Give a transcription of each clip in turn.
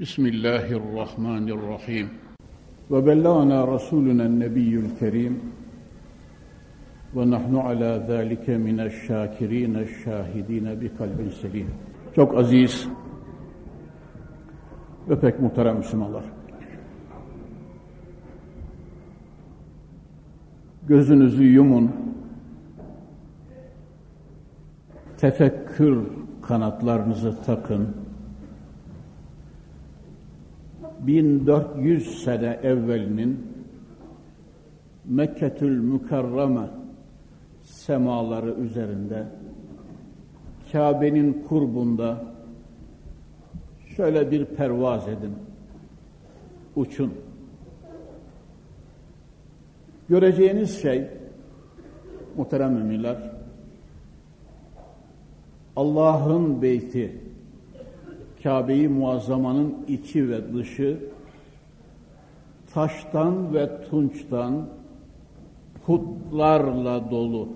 بسم الله الرحمن الرحيم وبلغنا رسولنا النبي الكريم ونحن على ذلك من الشاكرين الشاهدين بقلب سليم Çok aziz ve pek muhterem Müslümanlar. Gözünüzü yumun, tefekkür kanatlarınızı takın. 1400 sene evvelinin Mekketül Mükerreme semaları üzerinde Kabe'nin kurbunda şöyle bir pervaz edin. Uçun. Göreceğiniz şey muhterem müminler Allah'ın beyti Kabe-i Muazzama'nın içi ve dışı taştan ve tunçtan putlarla dolu.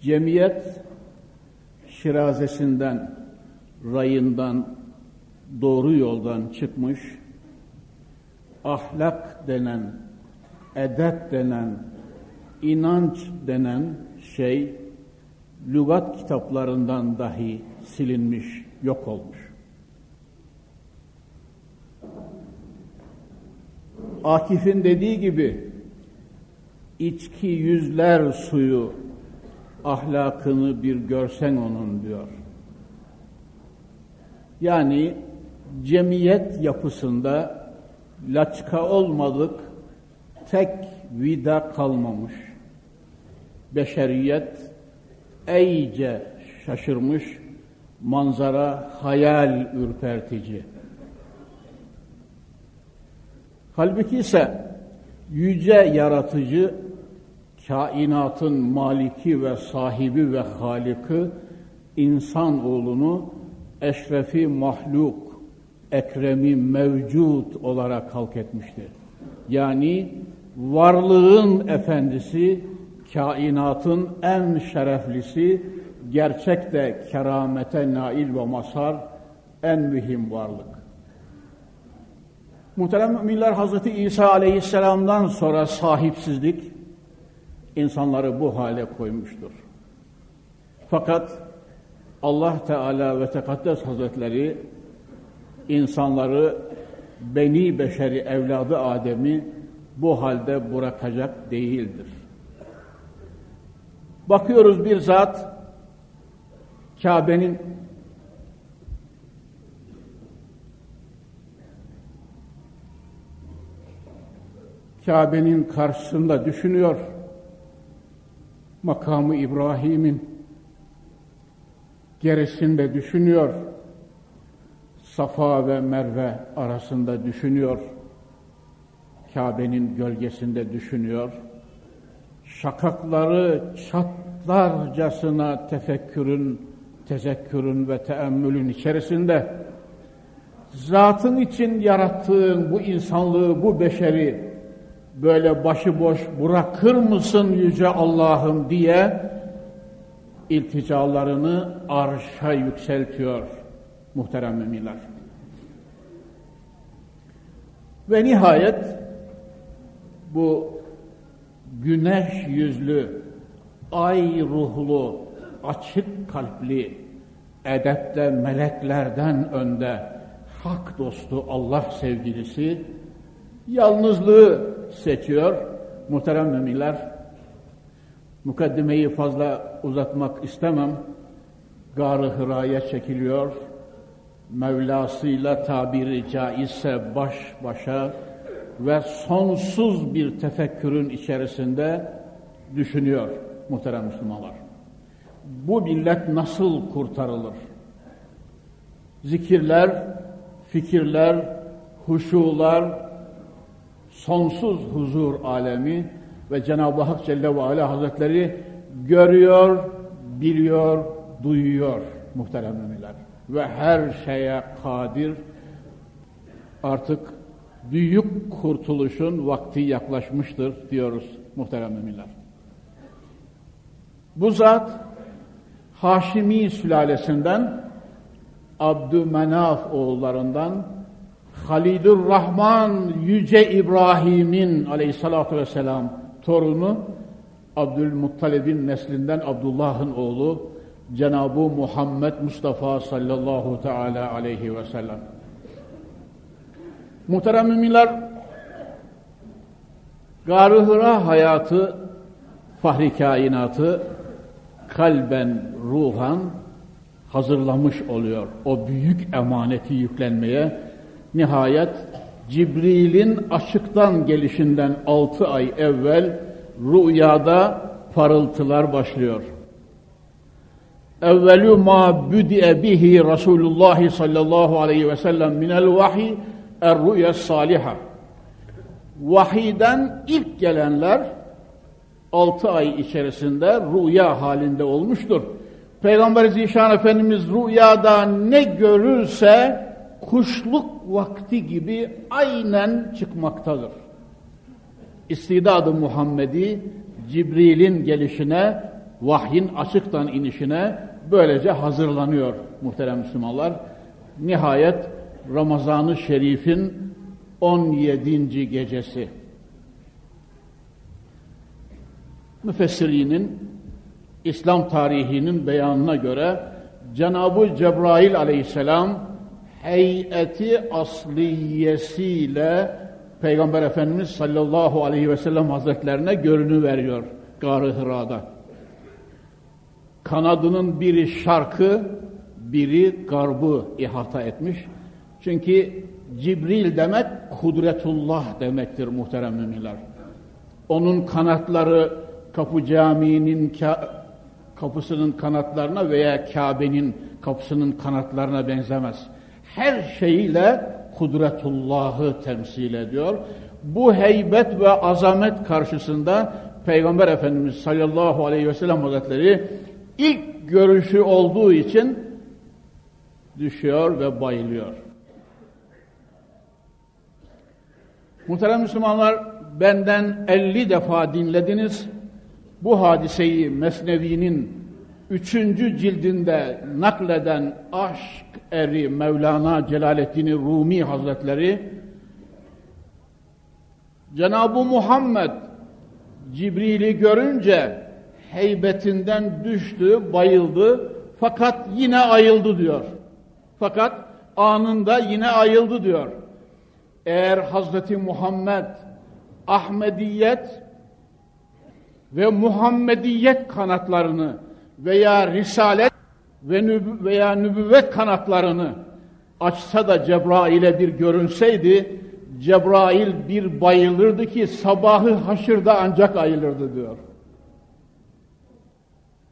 Cemiyet şirazesinden, rayından, doğru yoldan çıkmış, ahlak denen, edep denen, inanç denen şey, lügat kitaplarından dahi silinmiş, yok olmuş. Akif'in dediği gibi içki yüzler suyu ahlakını bir görsen onun diyor. Yani cemiyet yapısında laçka olmadık tek vida kalmamış. Beşeriyet eyce şaşırmış, manzara hayal ürpertici. Halbuki ise yüce yaratıcı, kainatın maliki ve sahibi ve haliki insan oğlunu eşrefi mahluk, ekremi mevcut olarak halk etmiştir. Yani varlığın efendisi, kainatın en şereflisi, gerçekte keramete nail ve mazhar en mühim varlık. Muhterem müminler Hazreti İsa aleyhisselamdan sonra sahipsizlik insanları bu hale koymuştur. Fakat Allah Teala ve Tekaddes Hazretleri insanları beni beşeri evladı Adem'i bu halde bırakacak değildir. Bakıyoruz bir zat Kabe'nin Kabe'nin karşısında düşünüyor. Makamı İbrahim'in gerisinde düşünüyor. Safa ve Merve arasında düşünüyor. Kabe'nin gölgesinde düşünüyor. Şakakları çatlarcasına tefekkürün, tezekkürün ve teemmülün içerisinde zatın için yarattığın bu insanlığı, bu beşeri böyle başıboş bırakır mısın yüce Allah'ım diye ilticalarını arşa yükseltiyor muhterem müminler. Ve nihayet bu güneş yüzlü, ay ruhlu, açık kalpli, edepte meleklerden önde hak dostu Allah sevgilisi yalnızlığı seçiyor. Muhterem müminler, mukaddimeyi fazla uzatmak istemem. Gar-ı Hıra'ya çekiliyor. Mevlasıyla tabiri caizse baş başa ve sonsuz bir tefekkürün içerisinde düşünüyor muhterem Müslümanlar. Bu millet nasıl kurtarılır? Zikirler, fikirler, huşular, sonsuz huzur alemi ve Cenab-ı Hak Celle ve Ala Hazretleri görüyor, biliyor, duyuyor muhterem müminler. Ve her şeye kadir. Artık büyük kurtuluşun vakti yaklaşmıştır diyoruz muhterem müminler. Bu zat Haşimi sülalesinden Abdümenaf oğullarından Halilur Rahman Yüce İbrahim'in aleyhissalatu vesselam torunu Abdülmuttalib'in neslinden Abdullah'ın oğlu Cenab-ı Muhammed Mustafa sallallahu teala aleyhi ve sellem. Muhterem müminler, Gar-ı Hıra hayatı, fahri kainatı kalben, ruhan hazırlamış oluyor. O büyük emaneti yüklenmeye nihayet Cibril'in açıktan gelişinden altı ay evvel rüyada parıltılar başlıyor. Evvelü ma büdi'e bihi Resulullah sallallahu aleyhi ve sellem minel vahiy er-rüya saliha. Vahiden ilk gelenler altı ay içerisinde rüya halinde olmuştur. Peygamber Zişan Efendimiz rüyada ne görürse kuşluk vakti gibi aynen çıkmaktadır. İstidadı Muhammedi Cibril'in gelişine, vahyin açıktan inişine böylece hazırlanıyor muhterem Müslümanlar. Nihayet Ramazan-ı Şerif'in 17. gecesi. Müfessirinin İslam tarihinin beyanına göre Cenab-ı Cebrail aleyhisselam heyeti asliyesiyle Peygamber Efendimiz sallallahu aleyhi ve sellem hazretlerine görünü veriyor Gar-ı Hıra'da. Kanadının biri şarkı, biri garbı ihata etmiş. Çünkü Cibril demek kudretullah demektir muhterem müminler. Onun kanatları Kapı Camii'nin kapısının kanatlarına veya Kabe'nin kapısının kanatlarına benzemez. Her şeyiyle kudretullahı temsil ediyor. Bu heybet ve azamet karşısında Peygamber Efendimiz sallallahu aleyhi ve sellem hazretleri ilk görüşü olduğu için düşüyor ve bayılıyor. Muhterem Müslümanlar benden 50 defa dinlediniz bu hadiseyi Mesnevi'nin üçüncü cildinde nakleden aşk eri Mevlana Celaleddin Rumi Hazretleri Cenab-ı Muhammed Cibril'i görünce heybetinden düştü, bayıldı fakat yine ayıldı diyor. Fakat anında yine ayıldı diyor. Eğer Hazreti Muhammed Ahmediyet ve Muhammediyet kanatlarını veya Risalet ve nüb veya nübüvvet kanatlarını açsa da Cebrail'e bir görünseydi, Cebrail bir bayılırdı ki sabahı haşırda ancak ayılırdı diyor.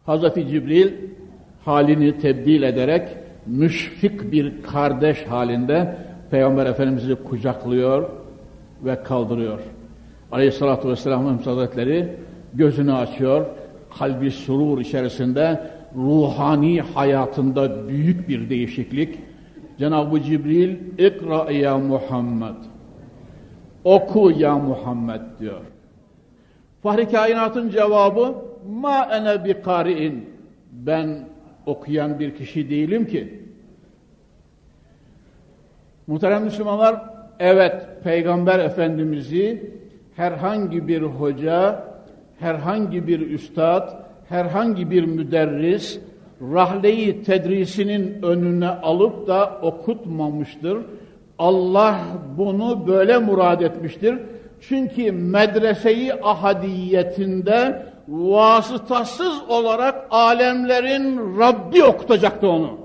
Hazreti Cibril halini tebdil ederek müşfik bir kardeş halinde Peygamber Efendimiz'i kucaklıyor ve kaldırıyor. Aleyhissalatü Vesselam Hazretleri gözünü açıyor, kalbi surur içerisinde ruhani hayatında büyük bir değişiklik. Cenab-ı Cibril, ikra ya Muhammed, oku ya Muhammed diyor. Fahri kainatın cevabı, ma ene bi kari'in, ben okuyan bir kişi değilim ki. Muhterem Müslümanlar, evet Peygamber Efendimiz'i herhangi bir hoca, herhangi bir üstad, herhangi bir müderris rahleyi tedrisinin önüne alıp da okutmamıştır. Allah bunu böyle murad etmiştir. Çünkü medreseyi ahadiyetinde vasıtasız olarak alemlerin Rabbi okutacaktı onu.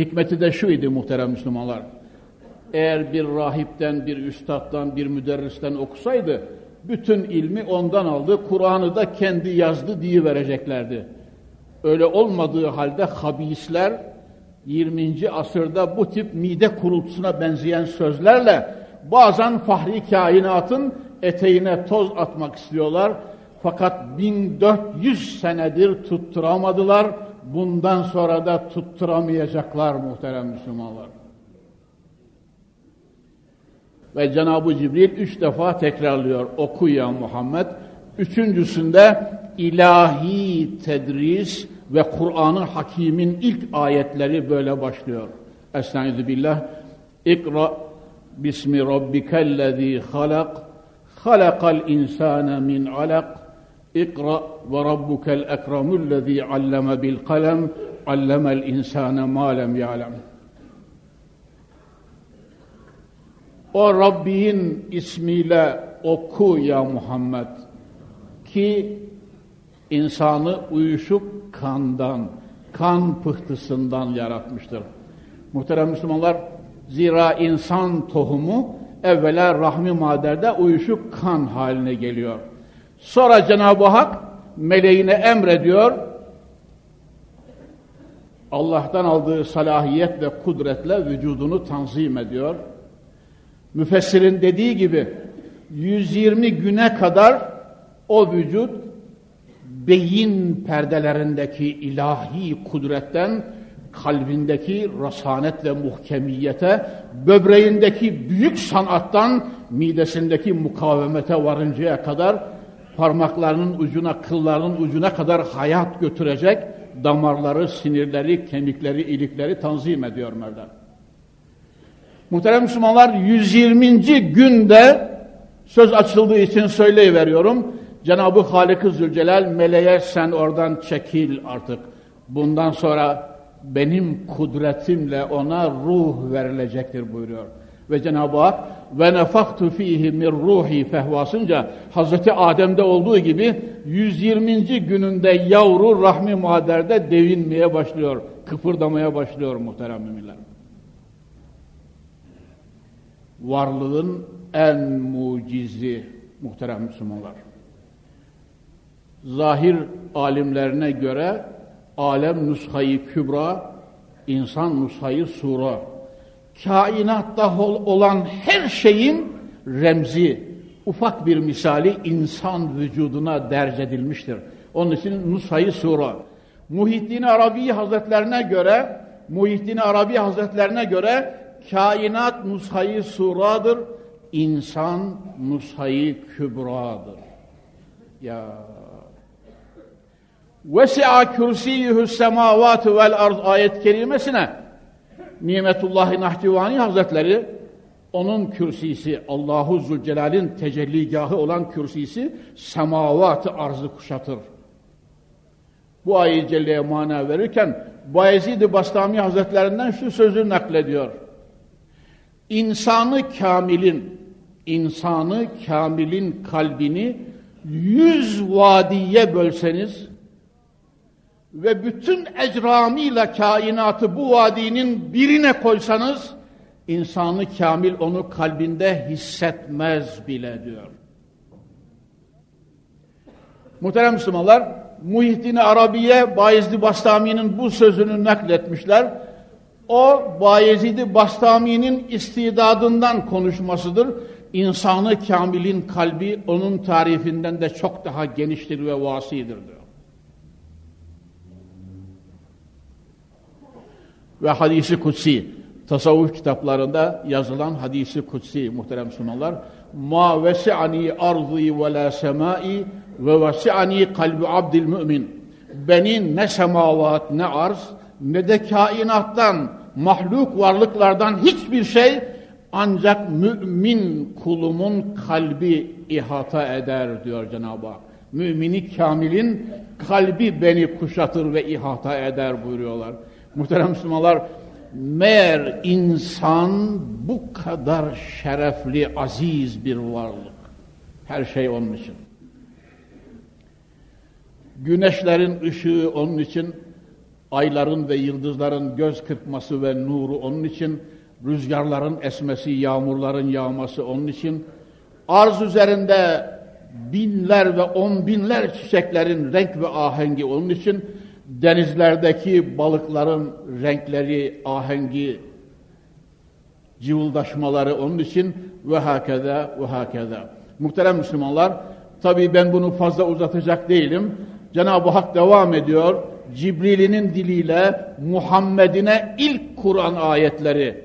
Hikmeti de şuydu muhterem Müslümanlar eğer bir rahipten, bir üstattan, bir müderristen okusaydı, bütün ilmi ondan aldı, Kur'an'ı da kendi yazdı diye vereceklerdi. Öyle olmadığı halde habisler 20. asırda bu tip mide kurultusuna benzeyen sözlerle bazen fahri kainatın eteğine toz atmak istiyorlar. Fakat 1400 senedir tutturamadılar. Bundan sonra da tutturamayacaklar muhterem Müslümanlar. Ve Cenab-ı Cibril üç defa tekrarlıyor. Oku ya Muhammed. Üçüncüsünde ilahi tedris ve Kur'an-ı Hakim'in ilk ayetleri böyle başlıyor. Estaizu billah. İkra bismi rabbikellezî halak halakal insâne min alak Ve rabbukel ekremullezî alleme bil kalem allemel insâne mâ lem ya'lem. O Rabbin ismiyle oku ya Muhammed ki insanı uyuşuk kandan, kan pıhtısından yaratmıştır. Muhterem Müslümanlar, zira insan tohumu evvela rahmi maderde uyuşuk kan haline geliyor. Sonra Cenab-ı Hak meleğine emrediyor, Allah'tan aldığı salahiyet ve kudretle vücudunu tanzim ediyor. Müfessirin dediği gibi 120 güne kadar o vücut beyin perdelerindeki ilahi kudretten kalbindeki rasanet ve muhkemiyete, böbreğindeki büyük sanattan midesindeki mukavemete varıncaya kadar parmaklarının ucuna, kıllarının ucuna kadar hayat götürecek damarları, sinirleri, kemikleri, ilikleri tanzim ediyor Mevla. Muhterem Müslümanlar 120. günde söz açıldığı için söyleyiveriyorum. Cenab-ı Halik-i Zülcelal meleğe sen oradan çekil artık. Bundan sonra benim kudretimle ona ruh verilecektir buyuruyor. Ve Cenab-ı Hak ve nefaktu fihi min ruhi fehvasınca Hazreti Adem'de olduğu gibi 120. gününde yavru rahmi maderde devinmeye başlıyor, kıpırdamaya başlıyor muhterem müminler. Varlığın en mucizi muhterem Müslümanlar zahir alimlerine göre alem nushayı kübra, insan nushayı sura. Kainatta olan her şeyin remzi, ufak bir misali insan vücuduna derc edilmiştir. Onun için nushayı sura. Muhittin Arabi Hazretlerine göre Muhittin Arabi Hazretlerine göre kainat nushayı suradır, insan nushayı kübradır. Ya Vesi'a kürsiyühü semavatu vel arz ayet kerimesine Nimetullahi Nahtivani Hazretleri onun kürsisi Allahu Zülcelal'in tecelligahı olan kürsisi semavatı arzı kuşatır. Bu ayet celleye mana verirken Bayezid-i Bastami Hazretlerinden şu sözü naklediyor. İnsanı kamilin, insanı kamilin kalbini yüz vadiye bölseniz, ve bütün ecramıyla kainatı bu vadinin birine koysanız insanı kamil onu kalbinde hissetmez bile diyor. Muhterem Müslümanlar, Muhittin Arabiye Bayezid Bastami'nin bu sözünü nakletmişler. O Bayezid Bastami'nin istidadından konuşmasıdır. İnsanı kamilin kalbi onun tarifinden de çok daha geniştir ve vasidir diyor. Ve hadisi kutsi tasavvuf kitaplarında yazılan hadisi kutsi muhterem Müslümanlar ma vesi'ani ardı ve la semai ve vesi'ani kalbi abdil mümin beni ne semavat ne arz ne de kainattan mahluk varlıklardan hiçbir şey ancak mümin kulumun kalbi ihata eder diyor Cenab-ı Hak. Mümini kamilin kalbi beni kuşatır ve ihata eder buyuruyorlar. Muhterem Müslümanlar, meğer insan bu kadar şerefli, aziz bir varlık. Her şey onun için. Güneşlerin ışığı onun için, ayların ve yıldızların göz kırpması ve nuru onun için, rüzgarların esmesi, yağmurların yağması onun için, arz üzerinde binler ve on binler çiçeklerin renk ve ahengi onun için, denizlerdeki balıkların renkleri, ahengi, cıvıldaşmaları onun için ve hakeza ve hakeza. Muhterem Müslümanlar, tabii ben bunu fazla uzatacak değilim. Cenab-ı Hak devam ediyor. Cibril'inin diliyle Muhammed'ine ilk Kur'an ayetleri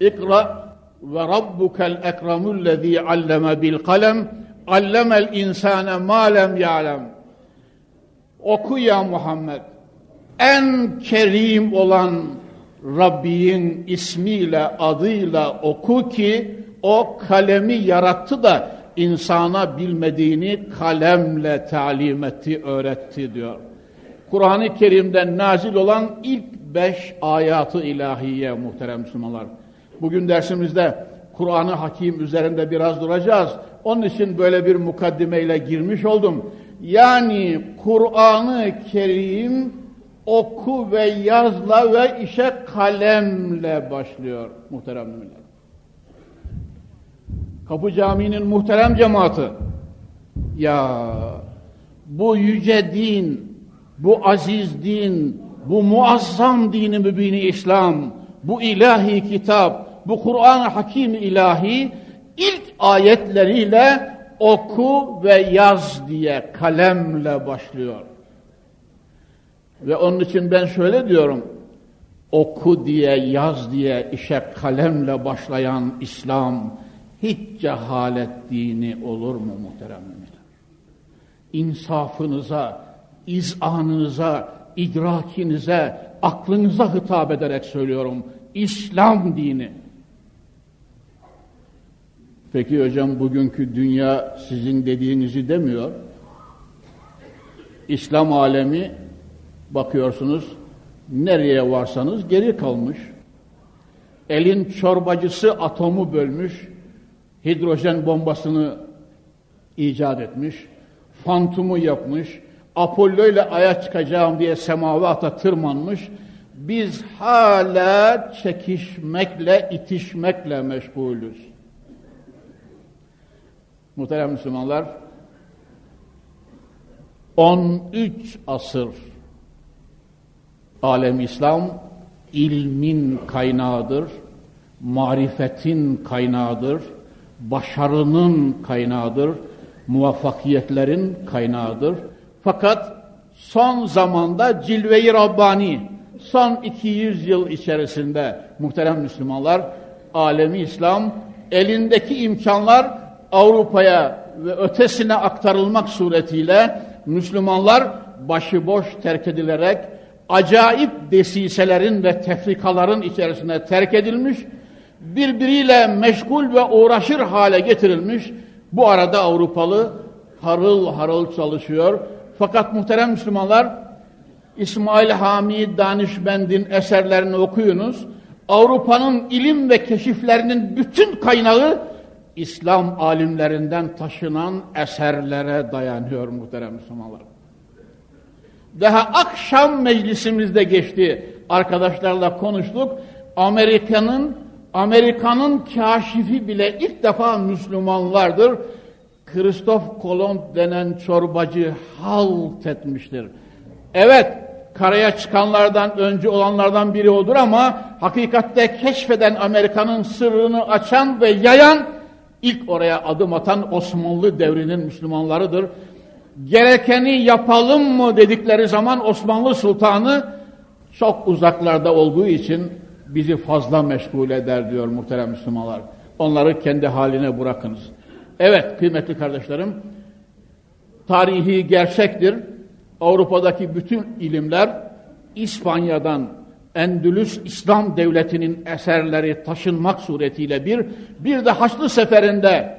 İkra ve rabbukel ekremullezî alleme bil kalem allemel insane ma lem ya'lem Oku ya Muhammed en kerim olan Rabbin ismiyle adıyla oku ki o kalemi yarattı da insana bilmediğini kalemle talim etti, öğretti diyor. Kur'an-ı Kerim'den nazil olan ilk beş ayatı ilahiye muhterem Müslümanlar. Bugün dersimizde Kur'an-ı Hakim üzerinde biraz duracağız. Onun için böyle bir mukaddimeyle girmiş oldum. Yani Kur'an-ı Kerim oku ve yazla ve işe kalemle başlıyor muhterem müminler. Kapı Camii'nin muhterem cemaati ya bu yüce din, bu aziz din, bu muazzam dini mübini İslam, bu ilahi kitap, bu Kur'an-ı Hakim ilahi ilk ayetleriyle oku ve yaz diye kalemle başlıyor. Ve onun için ben şöyle diyorum, oku diye, yaz diye işe kalemle başlayan İslam hiç cehalet dini olur mu muhterem müminler? İnsafınıza, izanınıza, idrakinize, aklınıza hitap ederek söylüyorum. İslam dini. Peki hocam bugünkü dünya sizin dediğinizi demiyor. İslam alemi bakıyorsunuz nereye varsanız geri kalmış. Elin çorbacısı atomu bölmüş, hidrojen bombasını icat etmiş, fantumu yapmış, Apollo ile aya çıkacağım diye semavata tırmanmış, biz hala çekişmekle, itişmekle meşgulüz. Muhterem Müslümanlar, 13 asır alem İslam ilmin kaynağıdır, marifetin kaynağıdır, başarının kaynağıdır, muvaffakiyetlerin kaynağıdır. Fakat son zamanda cilve-i Rabbani, son 200 yıl içerisinde muhterem Müslümanlar, alemi İslam elindeki imkanlar Avrupa'ya ve ötesine aktarılmak suretiyle Müslümanlar başıboş terk edilerek acayip desiselerin ve tefrikaların içerisine terk edilmiş, birbiriyle meşgul ve uğraşır hale getirilmiş. Bu arada Avrupalı harıl harıl çalışıyor. Fakat muhterem Müslümanlar, İsmail Hami Danişmend'in eserlerini okuyunuz. Avrupa'nın ilim ve keşiflerinin bütün kaynağı İslam alimlerinden taşınan eserlere dayanıyor muhterem Müslümanlar. Daha akşam meclisimizde geçti. Arkadaşlarla konuştuk. Amerika'nın Amerika'nın kaşifi bile ilk defa Müslümanlardır. Kristof Kolomb denen çorbacı halt etmiştir. Evet, karaya çıkanlardan önce olanlardan biri odur ama hakikatte keşfeden Amerika'nın sırrını açan ve yayan ilk oraya adım atan Osmanlı devrinin Müslümanlarıdır. Gerekeni yapalım mı dedikleri zaman Osmanlı Sultanı çok uzaklarda olduğu için bizi fazla meşgul eder diyor muhterem Müslümanlar. Onları kendi haline bırakınız. Evet kıymetli kardeşlerim, tarihi gerçektir. Avrupa'daki bütün ilimler İspanya'dan Endülüs İslam Devleti'nin eserleri taşınmak suretiyle bir, bir de Haçlı Seferi'nde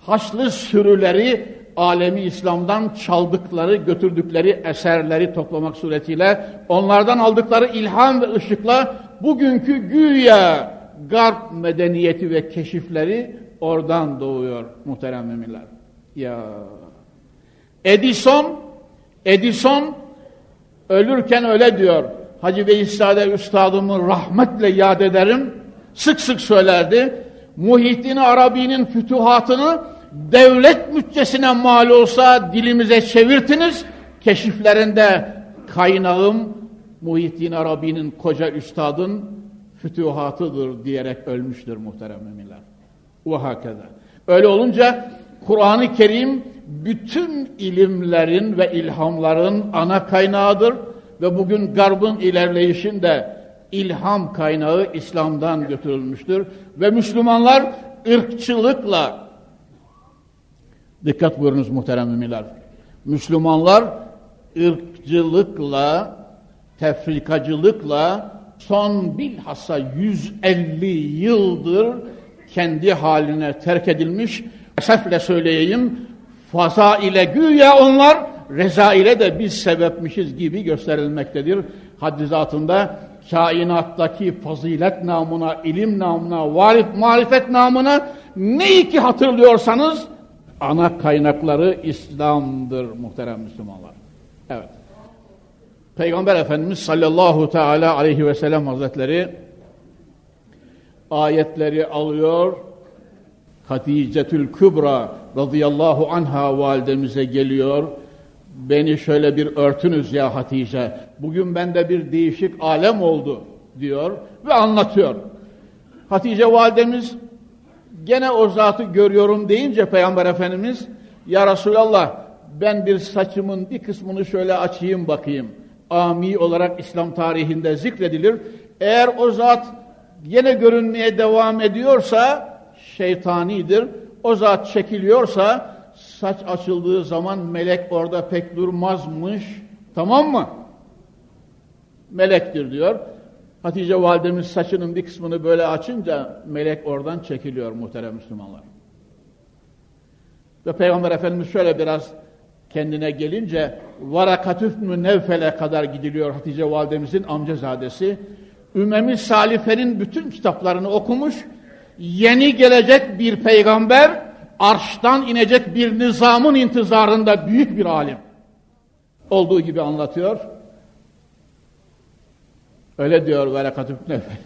Haçlı sürüleri alemi İslam'dan çaldıkları, götürdükleri eserleri toplamak suretiyle onlardan aldıkları ilham ve ışıkla bugünkü güya garp medeniyeti ve keşifleri oradan doğuyor muhterem müminler. Ya Edison Edison ölürken öyle diyor. Hacı Beyzade Üstadımı rahmetle yad ederim. Sık sık söylerdi. Muhittin Arabi'nin fütuhatını devlet bütçesine mal olsa dilimize çevirtiniz. Keşiflerinde kaynağım Muhittin Arabi'nin koca üstadın fütühatıdır diyerek ölmüştür muhterem müminler. Ve. Öyle olunca Kur'an-ı Kerim bütün ilimlerin ve ilhamların ana kaynağıdır ve bugün garbın ilerleyişinde ilham kaynağı İslam'dan götürülmüştür ve Müslümanlar ırkçılıkla dikkat buyurunuz muhterem müminler. Müslümanlar ırkçılıkla, tefrikacılıkla son bilhassa 150 yıldır kendi haline terk edilmiş. Esefle söyleyeyim, faza ile güya onlar, reza ile de biz sebepmişiz gibi gösterilmektedir. Haddizatında kainattaki fazilet namına, ilim namına, varif, marifet namına neyi ki hatırlıyorsanız ana kaynakları İslam'dır muhterem Müslümanlar. Evet. Peygamber Efendimiz sallallahu teala aleyhi ve sellem hazretleri ayetleri alıyor. Haticetül Kübra radıyallahu anha validemize geliyor. Beni şöyle bir örtünüz ya Hatice. Bugün bende bir değişik alem oldu diyor ve anlatıyor. Hatice validemiz gene o zatı görüyorum deyince Peygamber Efendimiz ya Resulallah ben bir saçımın bir kısmını şöyle açayım bakayım. Ami olarak İslam tarihinde zikredilir. Eğer o zat yine görünmeye devam ediyorsa şeytanidir. O zat çekiliyorsa saç açıldığı zaman melek orada pek durmazmış. Tamam mı? Melektir diyor. Hatice validemiz saçının bir kısmını böyle açınca melek oradan çekiliyor muhterem Müslümanlar. Ve Peygamber Efendimiz şöyle biraz kendine gelince Varakatüf mü Nevfel'e kadar gidiliyor Hatice validemizin amcazadesi. Ümmemi Salife'nin bütün kitaplarını okumuş. Yeni gelecek bir peygamber, arştan inecek bir nizamın intizarında büyük bir alim. Olduğu gibi anlatıyor. Öyle diyor Varakatüf Nevfel.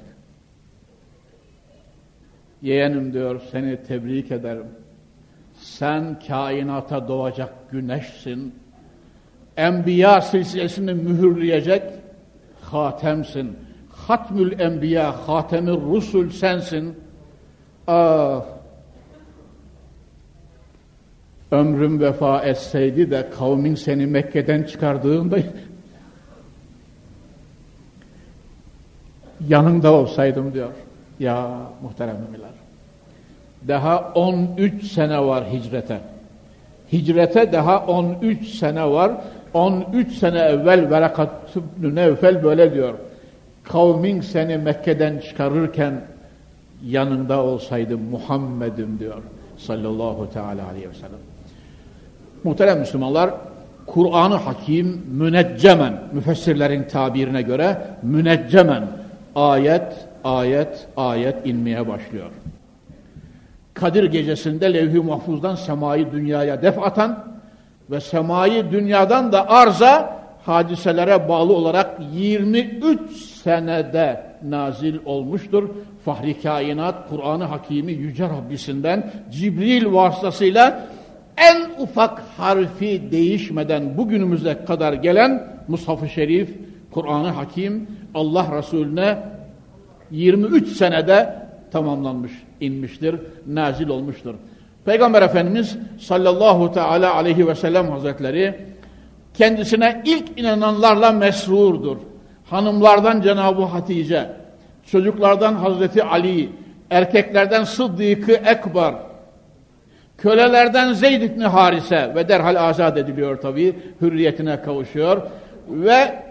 Yeğenim diyor seni tebrik ederim. Sen kainata doğacak güneşsin. Enbiya silsilesini mühürleyecek hatemsin. Hatmül Enbiya, Hatemir Rusul sensin. Ah! Ömrüm vefa etseydi de kavmin seni Mekke'den çıkardığında yanında olsaydım diyor. Ya muhterem müminler. Daha 13 sene var hicrete. Hicrete daha 13 sene var. 13 sene evvel Verakat ibn Nevfel böyle diyor. Kavmin seni Mekke'den çıkarırken yanında olsaydım Muhammed'im diyor. Sallallahu teala aleyhi ve sellem. Muhterem Müslümanlar, Kur'an-ı Hakim müneccemen, müfessirlerin tabirine göre müneccemen ayet, ayet, ayet inmeye başlıyor. Kadir gecesinde levh-i mahfuzdan semayı dünyaya def atan ve semayı dünyadan da arza hadiselere bağlı olarak 23 senede nazil olmuştur. Fahri kainat Kur'an-ı Hakimi Yüce Rabbisinden Cibril vasıtasıyla en ufak harfi değişmeden bugünümüze kadar gelen Mushaf-ı Şerif, Kur'an-ı Hakim Allah Resulüne 23 senede tamamlanmış, inmiştir, nazil olmuştur. Peygamber Efendimiz sallallahu teala aleyhi ve sellem hazretleri kendisine ilk inananlarla mesrurdur. Hanımlardan Cenab-ı Hatice, çocuklardan Hazreti Ali, erkeklerden Sıddık-ı Ekber, kölelerden Zeyd ibn Harise ve derhal azat ediliyor tabi, hürriyetine kavuşuyor ve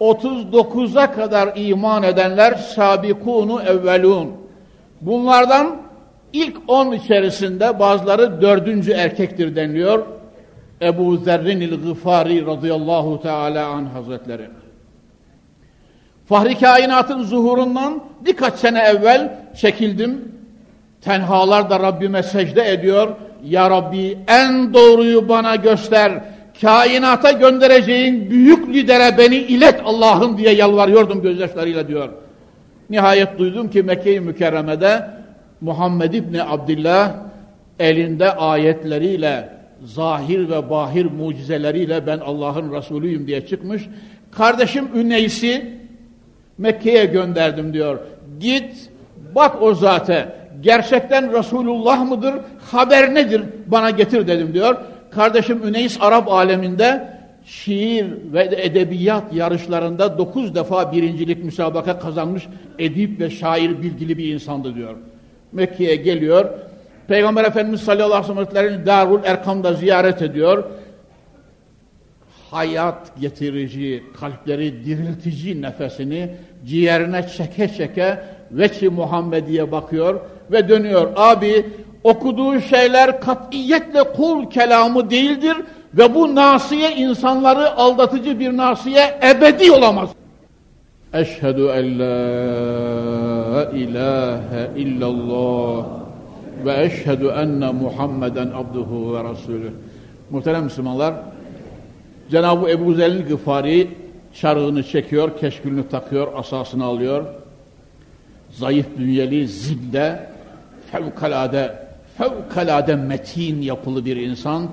39'a kadar iman edenler sabikunu evvelun. Bunlardan ilk 10 içerisinde bazıları dördüncü erkektir deniliyor. Ebu Zerrin el-Gıfari radıyallahu teala an hazretleri. Fahri kainatın zuhurundan birkaç sene evvel çekildim. Tenhalarda Rabbime secde ediyor. Ya Rabbi en doğruyu bana göster kainata göndereceğin büyük lidere beni ilet Allah'ım diye yalvarıyordum gözyaşlarıyla diyor. Nihayet duydum ki Mekke-i Mükerreme'de Muhammed İbni Abdillah elinde ayetleriyle, zahir ve bahir mucizeleriyle ben Allah'ın Resulüyüm diye çıkmış. Kardeşim Üneys'i Mekke'ye gönderdim diyor. Git bak o zate gerçekten Resulullah mıdır? Haber nedir? Bana getir dedim diyor. Kardeşim Üneys Arap aleminde şiir ve edebiyat yarışlarında dokuz defa birincilik müsabaka kazanmış edip ve şair bilgili bir insandı diyor. Mekke'ye geliyor. Peygamber Efendimiz sallallahu aleyhi ve sellem'in Darul Erkam'da ziyaret ediyor. Hayat getirici, kalpleri diriltici nefesini ciğerine çeke çeke veçi Muhammediye bakıyor ve dönüyor. Abi okuduğu şeyler katiyetle kul kelamı değildir ve bu nasiye insanları aldatıcı bir nasiye ebedi olamaz. Eşhedü en la ilahe illallah ve eşhedü enne Muhammeden abduhu ve rasulü. Muhterem Müslümanlar, Cenab-ı Ebu Zelil Gıfari çarığını çekiyor, keşkülünü takıyor, asasını alıyor. Zayıf bünyeli, zilde, fevkalade, fevkalade metin yapılı bir insan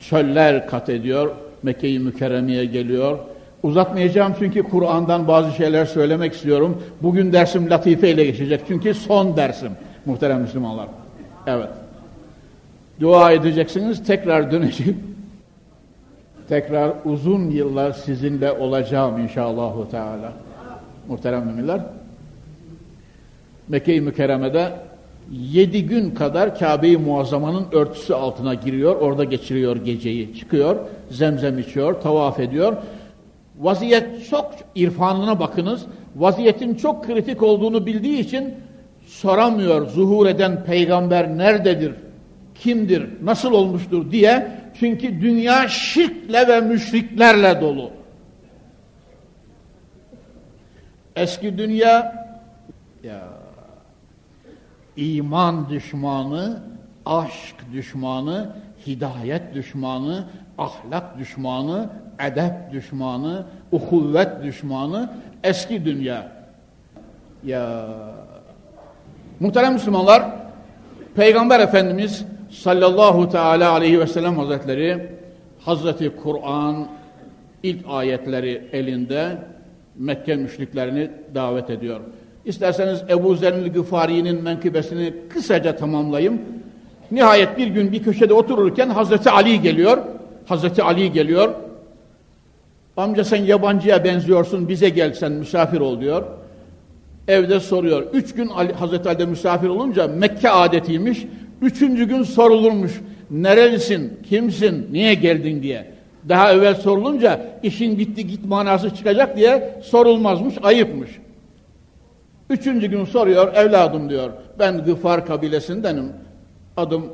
çöller kat ediyor. Mekke-i Mükerreme'ye geliyor. Uzatmayacağım çünkü Kur'an'dan bazı şeyler söylemek istiyorum. Bugün dersim latife ile geçecek. Çünkü son dersim muhterem Müslümanlar. Evet. Dua edeceksiniz. Tekrar döneceğim. Tekrar uzun yıllar sizinle olacağım inşallah. Teala. Muhterem müminler. Mekke-i Mükerreme'de yedi gün kadar Kabe-i Muazzama'nın örtüsü altına giriyor, orada geçiriyor geceyi, çıkıyor, zemzem içiyor, tavaf ediyor. Vaziyet çok irfanına bakınız, vaziyetin çok kritik olduğunu bildiği için soramıyor zuhur eden peygamber nerededir, kimdir, nasıl olmuştur diye. Çünkü dünya şirkle ve müşriklerle dolu. Eski dünya ya iman düşmanı, aşk düşmanı, hidayet düşmanı, ahlak düşmanı, edep düşmanı, uhuvvet düşmanı eski dünya. Ya muhterem Müslümanlar Peygamber Efendimiz sallallahu teala aleyhi ve sellem hazretleri Hazreti Kur'an ilk ayetleri elinde Mekke müşriklerini davet ediyor. İsterseniz Ebu Zer'in Gıfari'nin menkıbesini kısaca tamamlayayım. Nihayet bir gün bir köşede otururken Hazreti Ali geliyor. Hazreti Ali geliyor. Amca sen yabancıya benziyorsun bize gel sen misafir ol diyor. Evde soruyor. Üç gün Ali, Hazreti Ali'de misafir olunca Mekke adetiymiş. Üçüncü gün sorulurmuş. Nerelisin, kimsin, niye geldin diye. Daha evvel sorulunca işin bitti git manası çıkacak diye sorulmazmış, ayıpmış. Üçüncü gün soruyor, evladım diyor, ben Gıfar kabilesindenim, adım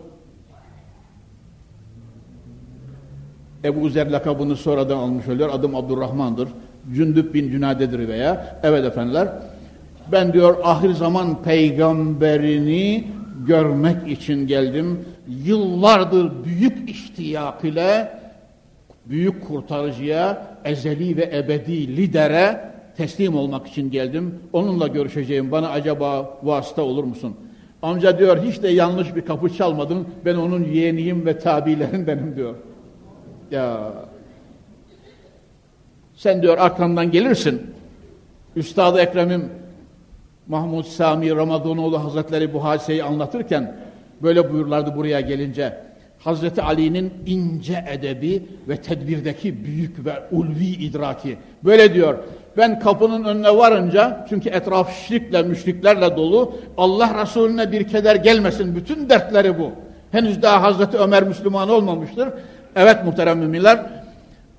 Ebu Zer lakabını sonradan almış oluyor, adım Abdurrahman'dır, Cündüp bin Cünade'dir veya, evet efendiler, ben diyor ahir zaman peygamberini görmek için geldim, yıllardır büyük iştiyak ile, büyük kurtarıcıya, ezeli ve ebedi lidere, teslim olmak için geldim. Onunla görüşeceğim. Bana acaba vasıta olur musun? Amca diyor hiç de yanlış bir kapı çalmadın. Ben onun yeğeniyim ve tabilerindenim diyor. Ya sen diyor arkamdan gelirsin. Üstad-ı Ekrem'im Mahmud Sami Ramazanoğlu Hazretleri bu hadiseyi anlatırken böyle buyurlardı buraya gelince. Hazreti Ali'nin ince edebi ve tedbirdeki büyük ve ulvi idraki. Böyle diyor. Ben kapının önüne varınca çünkü etraf şirkle müşriklerle dolu Allah Resulüne bir keder gelmesin. Bütün dertleri bu. Henüz daha Hazreti Ömer Müslüman olmamıştır. Evet muhterem müminler.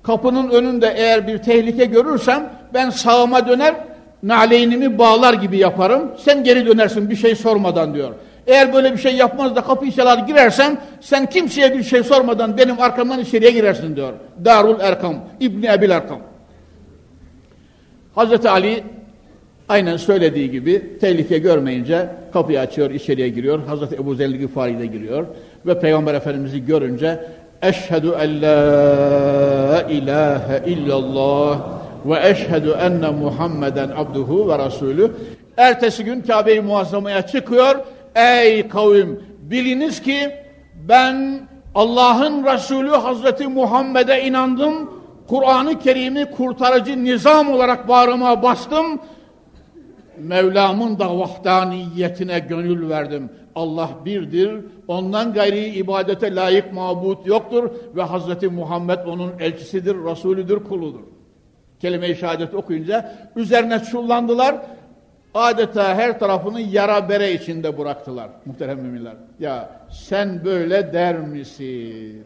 Kapının önünde eğer bir tehlike görürsem ben sağıma döner naleynimi bağlar gibi yaparım. Sen geri dönersin bir şey sormadan diyor. Eğer böyle bir şey yapmaz da kapı çalar girersem sen kimseye bir şey sormadan benim arkamdan içeriye girersin diyor. Darul Erkam, İbni Ebil Erkam. Hazreti Ali aynen söylediği gibi tehlike görmeyince kapıyı açıyor, içeriye giriyor. Hazreti Ebu Zer Gıfari de giriyor. Ve Peygamber Efendimiz'i görünce Eşhedü en la ilahe illallah ve eşhedü enne Muhammeden abduhu ve rasulü. Ertesi gün Kabe-i Muazzama'ya çıkıyor. Ey kavim biliniz ki ben Allah'ın Resulü Hazreti Muhammed'e inandım Kur'an-ı Kerim'i kurtarıcı nizam olarak bağrıma bastım. Mevlam'ın da vahdaniyetine gönül verdim. Allah birdir, ondan gayri ibadete layık mabut yoktur ve Hazreti Muhammed onun elçisidir, Resulüdür, kuludur. Kelime-i şehadet okuyunca üzerine çullandılar, adeta her tarafını yara bere içinde bıraktılar muhterem müminler. Ya sen böyle der misin?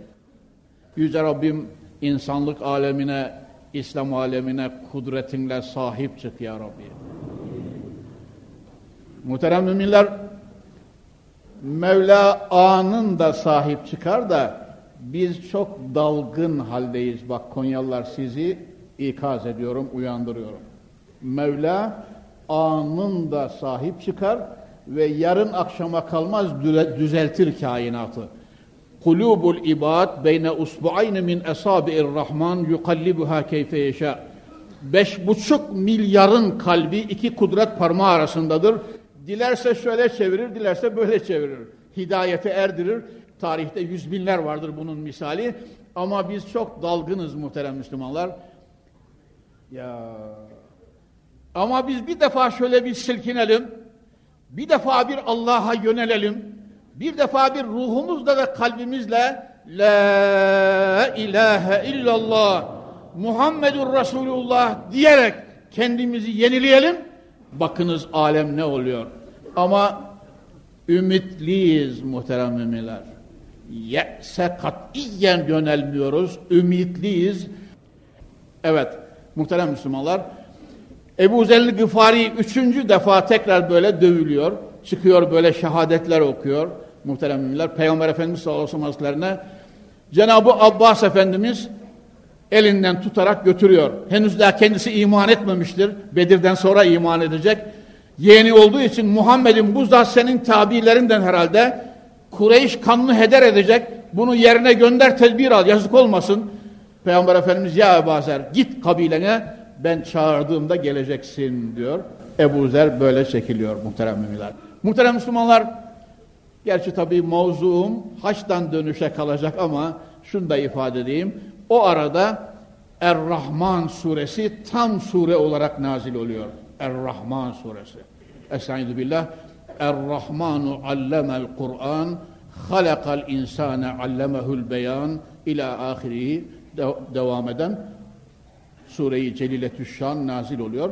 Yüce Rabbim insanlık alemine, İslam alemine kudretinle sahip çık ya Rabbi. Muhterem müminler, Mevla anında sahip çıkar da biz çok dalgın haldeyiz. Bak Konyalılar sizi ikaz ediyorum, uyandırıyorum. Mevla anında sahip çıkar ve yarın akşama kalmaz düzeltir kainatı. Kulubul ibad beyne usbu'ayni min esabi'ir rahman yukallibuha keyfe yeşâ. Beş buçuk milyarın kalbi iki kudret parmağı arasındadır. Dilerse şöyle çevirir, dilerse böyle çevirir. Hidayete erdirir. Tarihte yüz binler vardır bunun misali. Ama biz çok dalgınız muhterem Müslümanlar. Ya ama biz bir defa şöyle bir silkinelim. Bir defa bir Allah'a yönelelim. Bir defa bir ruhumuzla ve kalbimizle La ilahe illallah Muhammedur Resulullah diyerek kendimizi yenileyelim. Bakınız alem ne oluyor. Ama ümitliyiz muhterem müminler. Ye'se katiyen yönelmiyoruz. Ümitliyiz. Evet muhterem Müslümanlar. Ebu Zer Gıfari üçüncü defa tekrar böyle dövülüyor. Çıkıyor böyle şehadetler okuyor. Muhterem müminler. Peygamber Efendimiz sallallahu aleyhi ve sellem Cenab-ı Abbas Efendimiz elinden tutarak götürüyor. Henüz daha kendisi iman etmemiştir. Bedir'den sonra iman edecek. Yeğeni olduğu için Muhammed'in bu zat senin tabilerinden herhalde Kureyş kanını heder edecek. Bunu yerine gönder tedbir al yazık olmasın. Peygamber Efendimiz ya Ebu Zer git kabilene ben çağırdığımda geleceksin diyor. Ebu Zer böyle çekiliyor muhterem müminler. Muhterem Müslümanlar gerçi tabii mevzuum haçtan dönüşe kalacak ama şunu da ifade edeyim. O arada Er-Rahman suresi tam sure olarak nazil oluyor. Er-Rahman suresi. Estaizu billah. Er-Rahmanu allemel Kur'an halakal insane allemehul beyan ila ahirihi devam eden Sure-i Celiletüşşan nazil oluyor.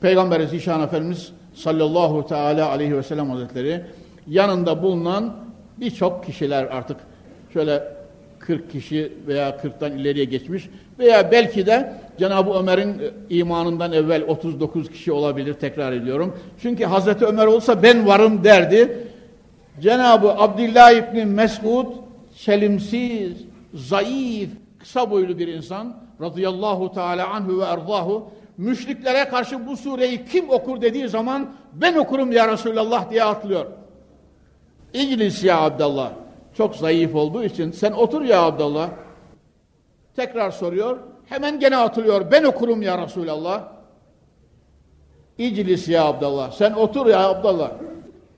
Peygamber Zişan Efendimiz sallallahu teala aleyhi ve sellem hazretleri yanında bulunan birçok kişiler artık şöyle 40 kişi veya 40'tan ileriye geçmiş veya belki de Cenab-ı Ömer'in e, imanından evvel 39 kişi olabilir tekrar ediyorum. Çünkü Hazreti Ömer olsa ben varım derdi. Cenab-ı Abdullah İbni Mesud çelimsiz, zayıf, kısa boylu bir insan radıyallahu teala anhu ve erzahu müşriklere karşı bu sureyi kim okur dediği zaman ben okurum ya Resulallah diye atlıyor. İngiliz ya Abdullah çok zayıf olduğu için sen otur ya Abdullah. Tekrar soruyor. Hemen gene atılıyor. Ben okurum ya Resulallah. İclis ya Abdullah. Sen otur ya Abdullah.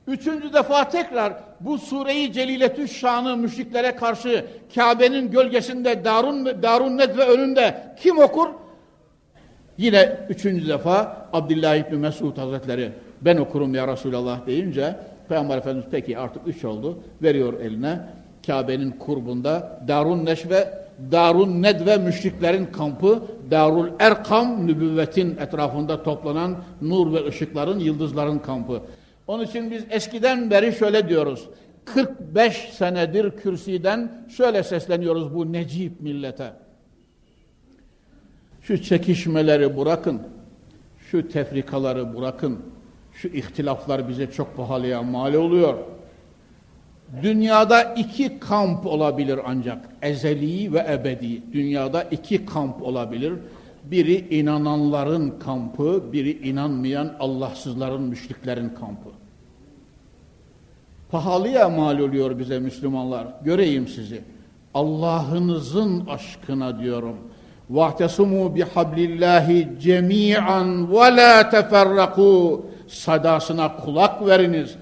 Üçüncü defa tekrar bu sureyi Celiletü Şan'ı müşriklere karşı Kabe'nin gölgesinde Darun, Darun Nedve önünde kim okur? Yine üçüncü defa Abdullah İbni Mesud Hazretleri ben okurum ya Resulallah deyince Peygamber Efendimiz peki artık üç oldu. Veriyor eline. Kabe'nin kurbunda Darun Neşve, Darun Nedve müşriklerin kampı, Darul Erkam nübüvvetin etrafında toplanan nur ve ışıkların, yıldızların kampı. Onun için biz eskiden beri şöyle diyoruz. 45 senedir kürsiden şöyle sesleniyoruz bu necip millete. Şu çekişmeleri bırakın, şu tefrikaları bırakın, şu ihtilaflar bize çok pahalıya mal oluyor. Dünyada iki kamp olabilir ancak. Ezeli ve ebedi. Dünyada iki kamp olabilir. Biri inananların kampı, biri inanmayan Allahsızların, müşriklerin kampı Pahalıya mal oluyor bize Müslümanlar. Göreyim sizi. Allah'ınızın aşkına diyorum. وَاَعْتَصُمُوا بِحَبْلِ اللّٰهِ جَمِيعًا وَلَا تَفَرَّقُوا sadasına kulak veriniz.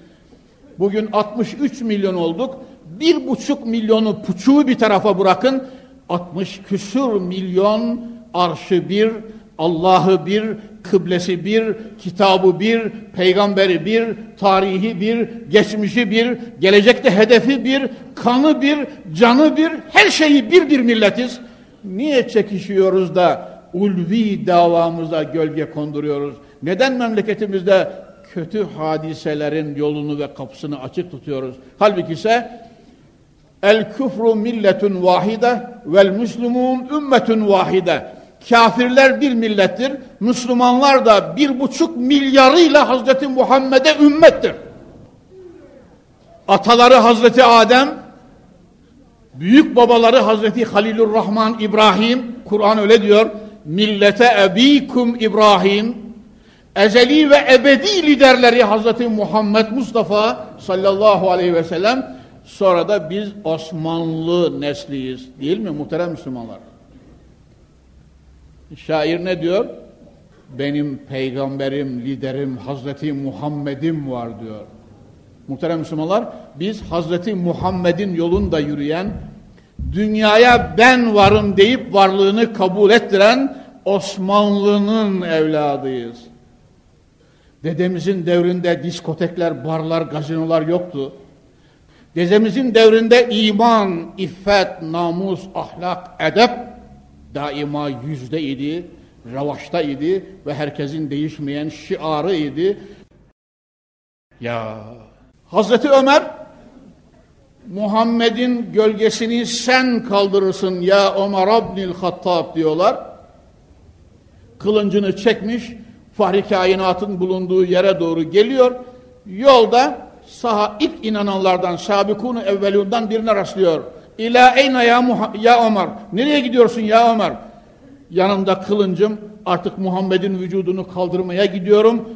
Bugün 63 milyon olduk. Bir buçuk milyonu puçuğu bir tarafa bırakın. 60 küsur milyon arşı bir, Allah'ı bir, kıblesi bir, kitabı bir, peygamberi bir, tarihi bir, geçmişi bir, gelecekte hedefi bir, kanı bir, canı bir, her şeyi bir bir milletiz. Niye çekişiyoruz da ulvi davamıza gölge konduruyoruz? Neden memleketimizde kötü hadiselerin yolunu ve kapısını açık tutuyoruz? Halbuki ise el küfru milletun vahide vel müslümun ümmetun vahide. Kafirler bir millettir. Müslümanlar da bir buçuk milyarıyla Hazreti Muhammed'e ümmettir. Ataları Hazreti Adem, büyük babaları Hazreti Halilur Rahman İbrahim, Kur'an öyle diyor, millete ebikum İbrahim, ezeli ve ebedi liderleri Hazreti Muhammed Mustafa sallallahu aleyhi ve sellem, sonra da biz Osmanlı nesliyiz. Değil mi muhterem Müslümanlar? Şair ne diyor? Benim peygamberim, liderim, Hazreti Muhammed'im var diyor. Muhterem Müslümanlar, biz Hazreti Muhammed'in yolunda yürüyen, dünyaya ben varım deyip varlığını kabul ettiren Osmanlı'nın evladıyız. Dedemizin devrinde diskotekler, barlar, gazinolar yoktu. Dedemizin devrinde iman, iffet, namus, ahlak, edep daima yüzde idi, revaçta idi ve herkesin değişmeyen şiarı idi. Ya Hazreti Ömer Muhammed'in gölgesini sen kaldırırsın ya Ömer abnil Hattab diyorlar. Kılıncını çekmiş Fahri kainatın bulunduğu yere doğru geliyor. Yolda saha ilk inananlardan sabikunu evvelundan birine rastlıyor. İlâ eyne ya, ya Ömer. Nereye gidiyorsun ya Ömer? Yanımda kılıncım artık Muhammed'in vücudunu kaldırmaya gidiyorum.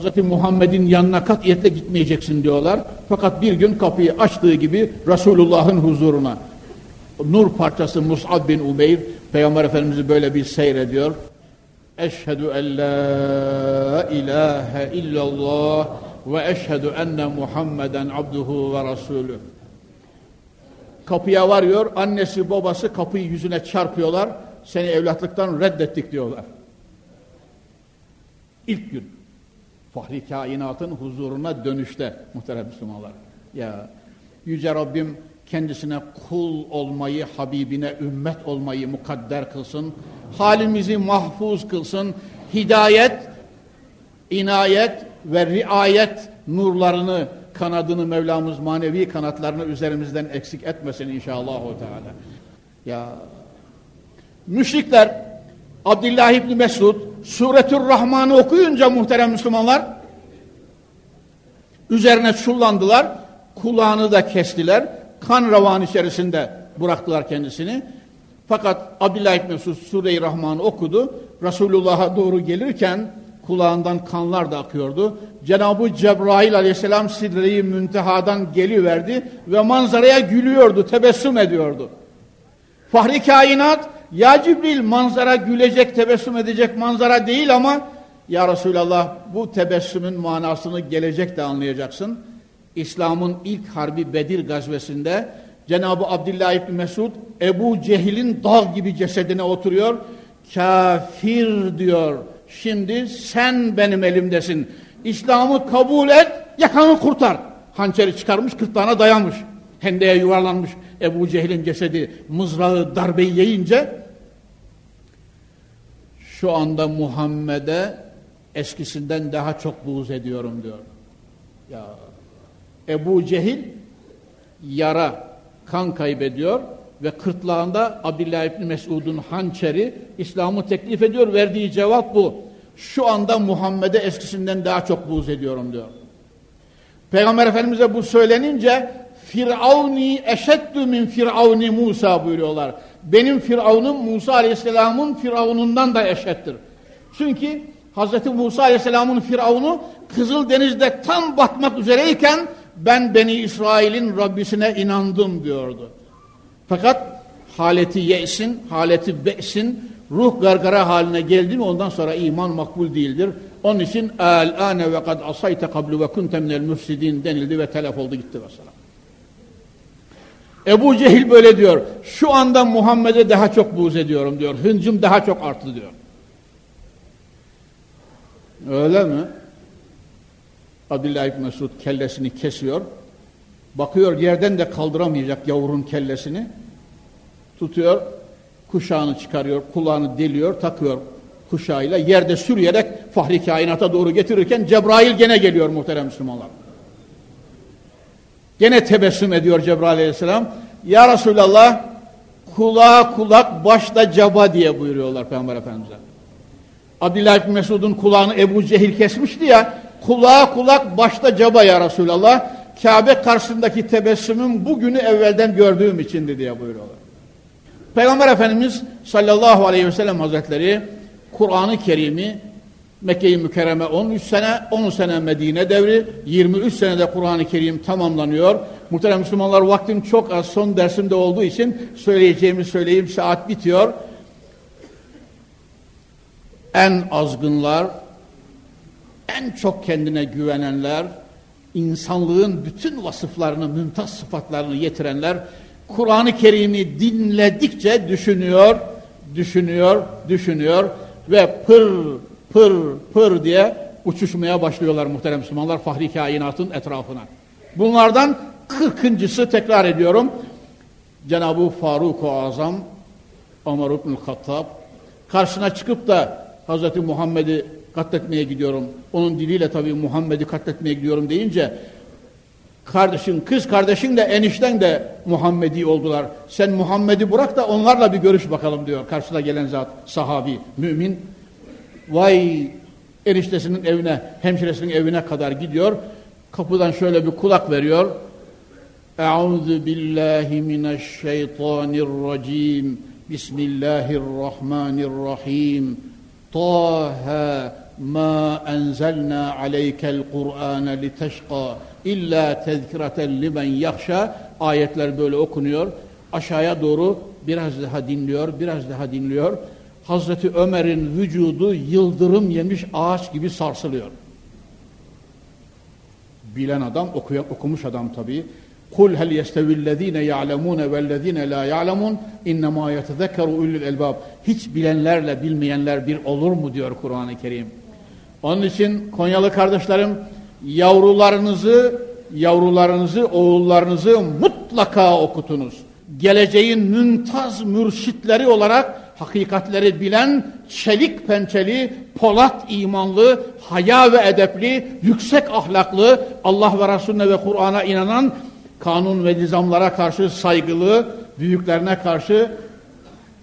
Hz. Muhammed'in yanına katiyetle gitmeyeceksin diyorlar. Fakat bir gün kapıyı açtığı gibi Resulullah'ın huzuruna nur parçası Mus'ab bin Umeyr Peygamber Efendimiz'i böyle bir seyrediyor. Eşhedü en la ilahe illallah ve eşhedü enne Muhammeden abduhu ve rasulü. Kapıya varıyor, annesi babası kapıyı yüzüne çarpıyorlar, seni evlatlıktan reddettik diyorlar. İlk gün, fahri kainatın huzuruna dönüşte muhterem Müslümanlar. Ya Yüce Rabbim kendisine kul olmayı, Habibine ümmet olmayı mukadder kılsın. Halimizi mahfuz kılsın. Hidayet, inayet ve riayet nurlarını, kanadını Mevlamız manevi kanatlarını üzerimizden eksik etmesin inşallah. Teala. Ya müşrikler Abdullah İbni Mesud Suretür Rahman'ı okuyunca muhterem Müslümanlar üzerine çullandılar, kulağını da kestiler, kan ravan içerisinde bıraktılar kendisini. Fakat Abdullah İbni Mesud Sure-i Rahman'ı okudu. Resulullah'a doğru gelirken kulağından kanlar da akıyordu. Cenab-ı Cebrail aleyhisselam sidre-i müntehadan geliverdi ve manzaraya gülüyordu, tebessüm ediyordu. Fahri kainat, ya Cibril manzara gülecek, tebessüm edecek manzara değil ama ya Resulallah bu tebessümün manasını gelecek de anlayacaksın. İslam'ın ilk harbi Bedir gazvesinde Cenab-ı Abdullah İbni Mesud Ebu Cehil'in dağ gibi cesedine oturuyor. Kafir diyor. Şimdi sen benim elimdesin. İslam'ı kabul et, yakanı kurtar. Hançeri çıkarmış, kırtlağına dayanmış. Hendeye yuvarlanmış Ebu Cehil'in cesedi mızrağı darbeyi yiyince şu anda Muhammed'e eskisinden daha çok buğz ediyorum diyor. Ya Ebu Cehil yara, kan kaybediyor ve kırtlağında Abdullah İbni Mesud'un hançeri İslam'ı teklif ediyor. Verdiği cevap bu. Şu anda Muhammed'e eskisinden daha çok buğz ediyorum diyor. Peygamber Efendimiz'e bu söylenince Firavni eşeddü min Firavni Musa buyuruyorlar. Benim Firavunum Musa Aleyhisselam'ın Firavunundan da eşettir. Çünkü Hz. Musa Aleyhisselam'ın Firavunu Kızıldeniz'de tam batmak üzereyken ben Beni İsrail'in Rabbisine inandım diyordu. Fakat haleti ye'sin, haleti be'sin, ruh gargara haline geldi mi ondan sonra iman makbul değildir. Onun için el ane ve kad asayte kablu ve kunte minel müfsidin denildi ve telef oldu gitti mesela. Ebu Cehil böyle diyor. Şu anda Muhammed'e daha çok buğz ediyorum diyor. Hıncım daha çok arttı diyor. Öyle mi? Abdullah İbni Mesud kellesini kesiyor. Bakıyor yerden de kaldıramayacak yavrun kellesini. Tutuyor, kuşağını çıkarıyor, kulağını deliyor, takıyor kuşağıyla. Yerde sürüyerek fahri kainata doğru getirirken Cebrail gene geliyor muhterem Müslümanlar. Gene tebessüm ediyor Cebrail aleyhisselam. Ya Resulallah kulağa kulak başta caba diye buyuruyorlar Peygamber Efendimiz'e. Abdullah bin Mesud'un kulağını Ebu Cehil kesmişti ya kulağa kulak başta caba ya Resulallah. Kabe karşısındaki tebessümüm bugünü evvelden gördüğüm içindi diye buyuruyorlar. Peygamber Efendimiz sallallahu aleyhi ve sellem hazretleri Kur'an-ı Kerim'i Mekke-i Mükerreme 13 sene, 10 sene Medine devri, 23 senede Kur'an-ı Kerim tamamlanıyor. Muhterem Müslümanlar vaktim çok az son dersimde olduğu için söyleyeceğimi söyleyeyim saat bitiyor. En azgınlar, en çok kendine güvenenler, insanlığın bütün vasıflarını, mümtaz sıfatlarını yetirenler, Kur'an-ı Kerim'i dinledikçe düşünüyor, düşünüyor, düşünüyor ve pır pır pır diye uçuşmaya başlıyorlar muhterem Müslümanlar fahri kainatın etrafına. Bunlardan kırkıncısı tekrar ediyorum. Cenab-ı Faruk-u Azam Ömer ibn Hattab karşına çıkıp da Hz. Muhammed'i katletmeye gidiyorum. Onun diliyle tabii Muhammed'i katletmeye gidiyorum deyince kardeşin, kız kardeşin de enişten de Muhammedi oldular. Sen Muhammed'i bırak da onlarla bir görüş bakalım diyor. Karşısına gelen zat sahabi, mümin. Vay eniştesinin evine, hemşiresinin evine kadar gidiyor. Kapıdan şöyle bir kulak veriyor. Euzu billahi mineşşeytanirracim. Bismillahirrahmanirrahim. Taha ma enzelna aleykel Kur'ane liteşqa illa tezkireten limen yahşa ayetler böyle okunuyor. Aşağıya doğru biraz daha dinliyor, biraz daha dinliyor. Hazreti Ömer'in vücudu yıldırım yemiş ağaç gibi sarsılıyor. Bilen adam, okuyan, okumuş adam tabii. Kul hel yestevillezine ya'lemune vellezine la ya'lemun innema yetezekkeru ulul elbab. Hiç bilenlerle bilmeyenler bir olur mu diyor Kur'an-ı Kerim. Onun için Konyalı kardeşlerim yavrularınızı yavrularınızı, oğullarınızı mutlaka okutunuz. Geleceğin müntaz mürşitleri olarak hakikatleri bilen, çelik pençeli, polat imanlı, haya ve edepli, yüksek ahlaklı, Allah ve Resulüne ve Kur'an'a inanan, kanun ve nizamlara karşı saygılı, büyüklerine karşı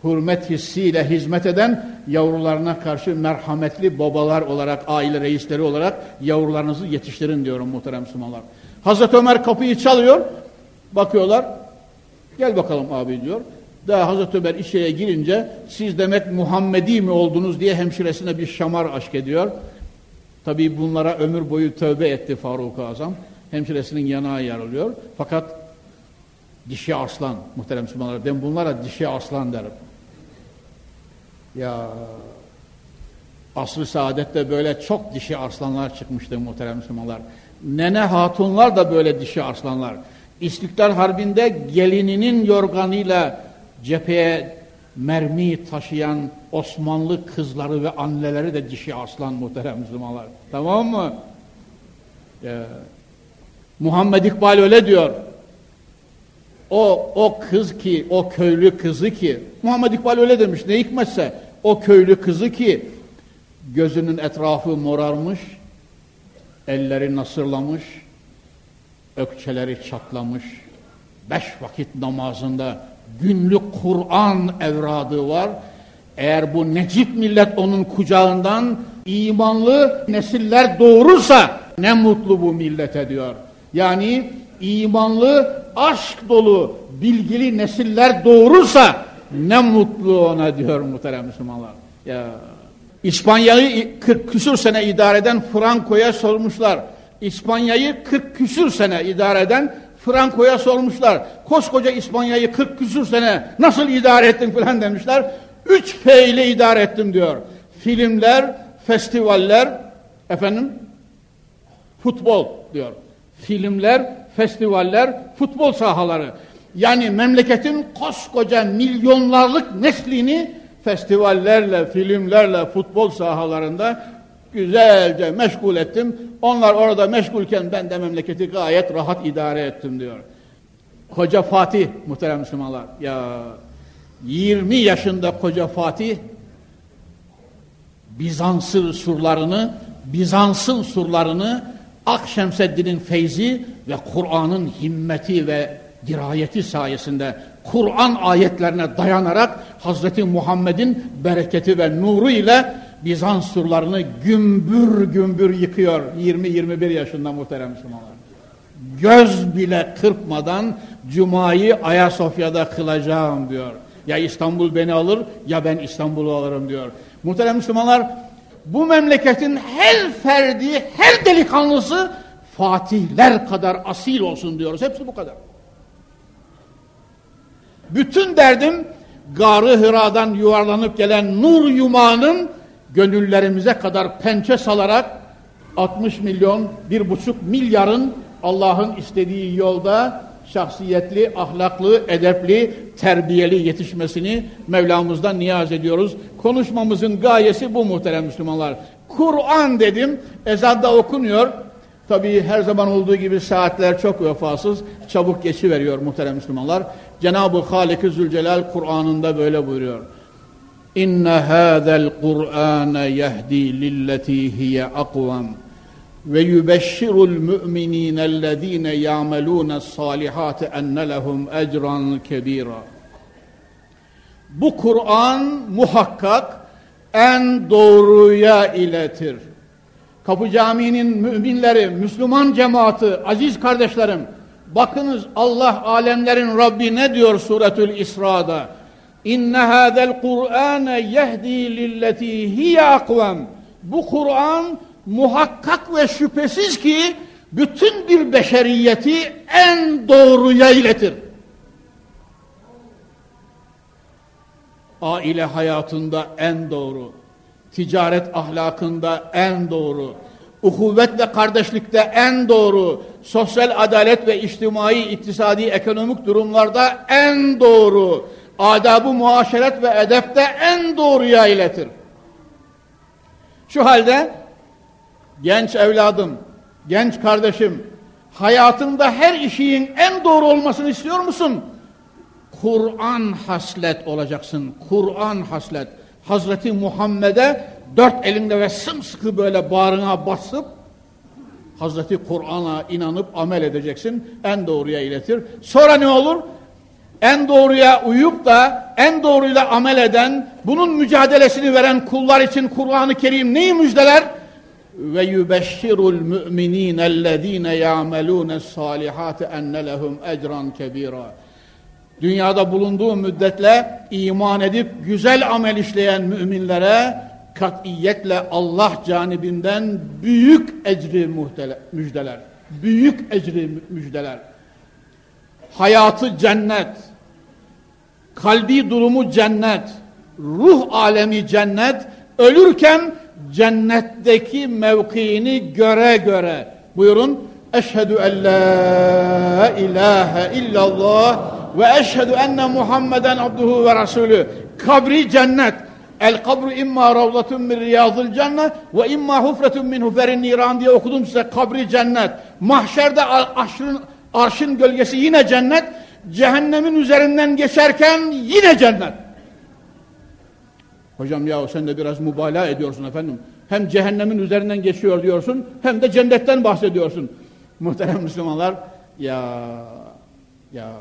hürmet hissiyle hizmet eden, yavrularına karşı merhametli babalar olarak, aile reisleri olarak yavrularınızı yetiştirin diyorum muhterem Müslümanlar. Hazreti Ömer kapıyı çalıyor, bakıyorlar, gel bakalım abi diyor. Daha Hazreti Ömer işe girince siz demek Muhammedi mi oldunuz diye hemşiresine bir şamar aşk ediyor. Tabi bunlara ömür boyu tövbe etti Faruk-ı Azam. Hemşiresinin yanağı yarılıyor. Fakat dişi aslan muhterem Müslümanlar. Ben bunlara dişi aslan derim. Ya asr-ı saadette böyle çok dişi arslanlar çıkmıştı muhterem Müslümanlar. Nene hatunlar da böyle dişi arslanlar. İstiklal Harbi'nde gelininin yorganıyla cepheye mermi taşıyan Osmanlı kızları ve anneleri de dişi aslan muhterem Müslümanlar. Tamam mı? Ee, Muhammed İkbal öyle diyor. O, o kız ki, o köylü kızı ki, Muhammed İkbal öyle demiş, ne hikmetse, o köylü kızı ki, gözünün etrafı morarmış, elleri nasırlamış, ökçeleri çatlamış, beş vakit namazında günlük Kur'an evradı var. Eğer bu necip millet onun kucağından imanlı nesiller doğurursa ne mutlu bu millete diyor. Yani imanlı, aşk dolu, bilgili nesiller doğurursa ne mutlu ona diyor muhterem Müslümanlar. Ya İspanya'yı 40 küsür sene idare eden Franco'ya sormuşlar. İspanya'yı 40 küsür sene idare eden Franco'ya sormuşlar. Koskoca İspanya'yı 40 küsür sene nasıl idare ettin falan demişler. 3 F ile idare ettim diyor. Filmler, festivaller, efendim futbol diyor. Filmler, festivaller, futbol sahaları. Yani memleketin koskoca milyonlarlık neslini festivallerle, filmlerle, futbol sahalarında güzelce meşgul ettim. Onlar orada meşgulken ben de memleketi gayet rahat idare ettim diyor. Koca Fatih muhterem Müslümanlar. Ya 20 yaşında koca Fatih Bizans'ın surlarını, Bizans'ın surlarını Akşemseddin'in feyzi ve Kur'an'ın himmeti ve dirayeti sayesinde Kur'an ayetlerine dayanarak Hazreti Muhammed'in bereketi ve nuru ile Bizans surlarını gümbür gümbür yıkıyor 20-21 yaşında muhterem Müslümanlar. Göz bile kırpmadan Cuma'yı Ayasofya'da kılacağım diyor. Ya İstanbul beni alır ya ben İstanbul'u alırım diyor. Muhterem Müslümanlar bu memleketin her ferdi, her delikanlısı fatihler kadar asil olsun diyoruz. Hepsi bu kadar. Bütün derdim Garı Hıra'dan yuvarlanıp gelen nur yumağının gönüllerimize kadar pençe salarak 60 milyon, bir buçuk milyarın Allah'ın istediği yolda şahsiyetli, ahlaklı, edepli, terbiyeli yetişmesini Mevlamızdan niyaz ediyoruz. Konuşmamızın gayesi bu muhterem Müslümanlar. Kur'an dedim, ezanda okunuyor. Tabii her zaman olduğu gibi saatler çok vefasız, çabuk geçiveriyor muhterem Müslümanlar. Cenab-ı Halik-i Zülcelal Kur'an'ında böyle buyuruyor. İnne hâzel Kur'âne yehdi lilleti hiye akvam ve yubeşşirul müminînellezîne ya'melûnes salihâti enne lehum ecran kebîra. Bu Kur'an muhakkak en doğruya iletir. Kapı Camii'nin müminleri, Müslüman cemaati, aziz kardeşlerim, bakınız Allah alemlerin Rabbi ne diyor suretül İsra'da? İnne hâzel Kur'âne yehdi lilleti hiye akvam. Bu Kur'an muhakkak ve şüphesiz ki bütün bir beşeriyeti en doğruya iletir. Aile hayatında en doğru, ticaret ahlakında en doğru, uhuvvet ve kardeşlikte en doğru, sosyal adalet ve içtimai, iktisadi, ekonomik durumlarda en doğru, adabı muaşeret ve edepte en doğruya iletir. Şu halde genç evladım, genç kardeşim, hayatında her işin en doğru olmasını istiyor musun? Kur'an haslet olacaksın. Kur'an haslet. Hazreti Muhammed'e dört elinde ve sımsıkı böyle bağrına basıp Hazreti Kur'an'a inanıp amel edeceksin. En doğruya iletir. Sonra ne olur? En doğruya uyup da en doğruyla amel eden, bunun mücadelesini veren kullar için Kur'an-ı Kerim neyi müjdeler? Ve yubeşşirul mu'minînellezîne ya'melûnes salihâti enne lehum ecran kebîrâ. Dünyada bulunduğu müddetle iman edip güzel amel işleyen müminlere katiyetle Allah canibinden büyük ecri müjdeler. Büyük ecri müjdeler. Hayatı cennet, kalbi durumu cennet, ruh alemi cennet, ölürken cennetteki mevkiini göre göre. Buyurun eşhedü en la ilahe illallah ve eşhedü enne Muhammeden abduhu ve rasulü kabri cennet. El kabru imma ravlatun min riyazıl cennet ve imma hufretun min huferin niran diye okudum size. Kabri cennet. Mahşerde arşın, arşın gölgesi yine cennet. Cehennemin üzerinden geçerken yine cennet Hocam ya sen de biraz mübalağa ediyorsun efendim. Hem cehennemin üzerinden geçiyor diyorsun hem de cennetten bahsediyorsun. Muhterem Müslümanlar ya ya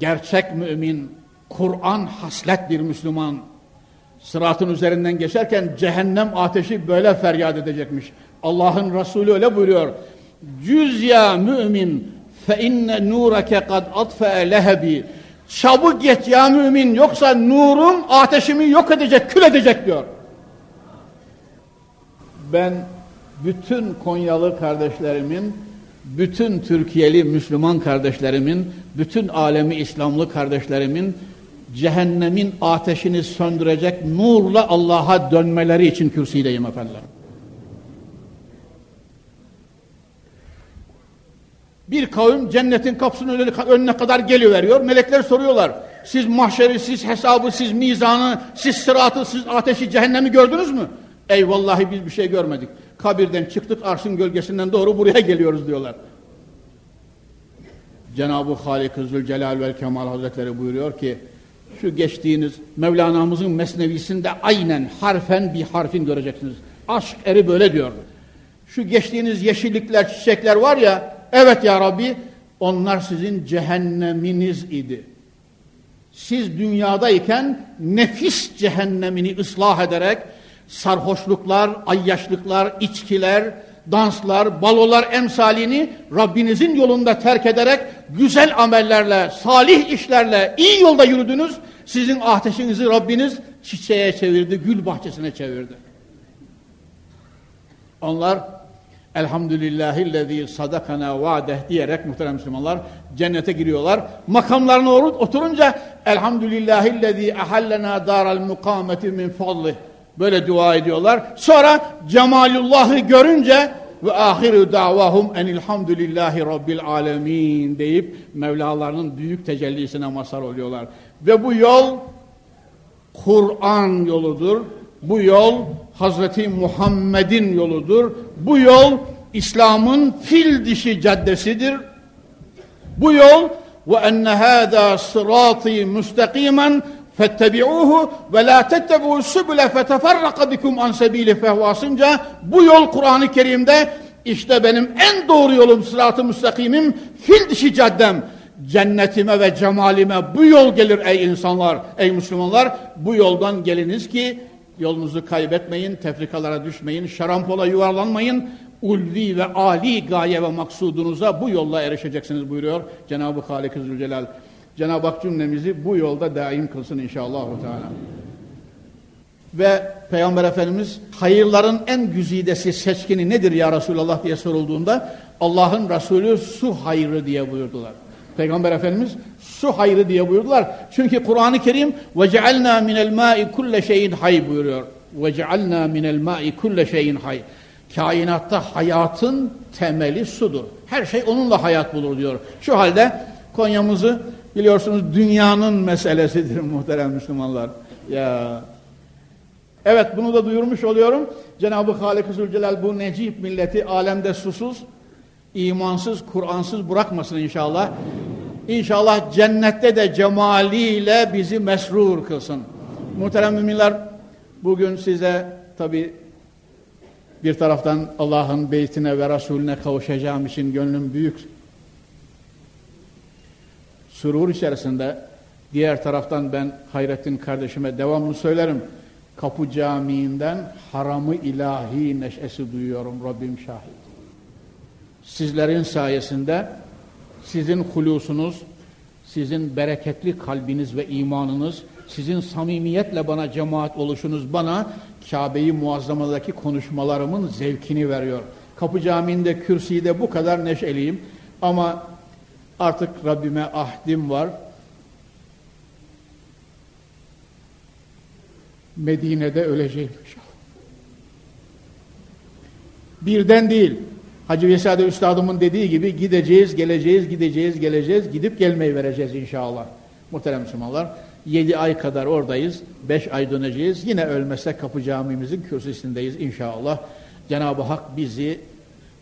gerçek mümin Kur'an haslet bir Müslüman sıratın üzerinden geçerken cehennem ateşi böyle feryat edecekmiş. Allah'ın Resulü öyle buyuruyor. Cüz ya mümin fe inne nurake kad atfe lehebi Çabuk geç ya mümin yoksa nurum ateşimi yok edecek, kül edecek diyor. Ben bütün Konyalı kardeşlerimin, bütün Türkiye'li Müslüman kardeşlerimin, bütün alemi İslamlı kardeşlerimin cehennemin ateşini söndürecek nurla Allah'a dönmeleri için kürsüydeyim efendim. Bir kavim cennetin kapısının önüne kadar geliveriyor. Melekler soruyorlar. Siz mahşeri, siz hesabı, siz mizanı, siz sıratı, siz ateşi, cehennemi gördünüz mü? Ey vallahi biz bir şey görmedik. Kabirden çıktık arşın gölgesinden doğru buraya geliyoruz diyorlar. Cenab-ı Halik-ı Zülcelal ve Kemal Hazretleri buyuruyor ki şu geçtiğiniz Mevlana'mızın mesnevisinde aynen harfen bir harfin göreceksiniz. Aşk eri böyle diyor. Şu geçtiğiniz yeşillikler, çiçekler var ya evet ya Rabbi onlar sizin cehenneminiz idi. Siz dünyadayken nefis cehennemini ıslah ederek sarhoşluklar, ayyaşlıklar, içkiler, danslar, balolar emsalini Rabbinizin yolunda terk ederek güzel amellerle, salih işlerle iyi yolda yürüdünüz. Sizin ateşinizi Rabbiniz çiçeğe çevirdi, gül bahçesine çevirdi. Onlar Elhamdülillahillezî sadakana vaadeh diyerek muhterem Müslümanlar cennete giriyorlar. Makamlarına oturunca Elhamdülillahillezî ehallena daral mukâmeti min fadlih Böyle dua ediyorlar. Sonra cemalullahı görünce ve ahiru davahum enilhamdülillahi rabbil alemin deyip Mevlalarının büyük tecellisine mazhar oluyorlar. Ve bu yol Kur'an yoludur. Bu yol Hazreti Muhammed'in yoludur. Bu yol İslam'ın fil dişi caddesidir. Bu yol ve enne hâdâ sırâtî müstakimen fettebi'uhu ve la tettebu sübüle feteferraka bikum an sebili bu yol Kur'an-ı Kerim'de işte benim en doğru yolum sırat-ı müstakimim fil dişi caddem cennetime ve cemalime bu yol gelir ey insanlar ey Müslümanlar bu yoldan geliniz ki yolunuzu kaybetmeyin tefrikalara düşmeyin şarampola yuvarlanmayın ulvi ve ali gaye ve maksudunuza bu yolla erişeceksiniz buyuruyor Cenab-ı Halik-i Zülcelal. Cenab-ı Hak cümlemizi bu yolda daim kılsın inşallah. Teala. Ve Peygamber Efendimiz hayırların en güzidesi seçkini nedir ya Resulallah diye sorulduğunda Allah'ın Resulü su hayrı diye buyurdular. Peygamber Efendimiz su hayrı diye buyurdular. Çünkü Kur'an-ı Kerim cealna minel ma'i kulle şeyin hay buyuruyor. Cealna minel ma'i kulle şeyin hay. Kainatta hayatın temeli sudur. Her şey onunla hayat bulur diyor. Şu halde Konya'mızı biliyorsunuz dünyanın meselesidir muhterem Müslümanlar. Ya Evet bunu da duyurmuş oluyorum. Cenab-ı Halik-i Zülcelal bu necip milleti alemde susuz, imansız, Kur'ansız bırakmasın inşallah. İnşallah cennette de cemaliyle bizi mesrur kılsın. Muhterem müminler bugün size tabi bir taraftan Allah'ın beytine ve Resulüne kavuşacağım için gönlüm büyük surur içerisinde diğer taraftan ben Hayrettin kardeşime devamlı söylerim. Kapı Camii'nden haramı ilahi neşesi duyuyorum Rabbim şahit. Sizlerin sayesinde sizin hulusunuz, sizin bereketli kalbiniz ve imanınız, sizin samimiyetle bana cemaat oluşunuz bana Kabe'yi muazzamadaki konuşmalarımın zevkini veriyor. Kapı Camii'nde kürsüde bu kadar neşeliyim ama Artık Rabbime ahdim var. Medine'de öleceğim inşallah. Birden değil. Hacı Vesade Üstadımın dediği gibi gideceğiz, geleceğiz, gideceğiz, geleceğiz, gidip gelmeyi vereceğiz inşallah. Muhterem Müslümanlar, yedi ay kadar oradayız, beş ay döneceğiz. Yine ölmezsek kapı camimizin kürsüsündeyiz inşallah. Cenab-ı Hak bizi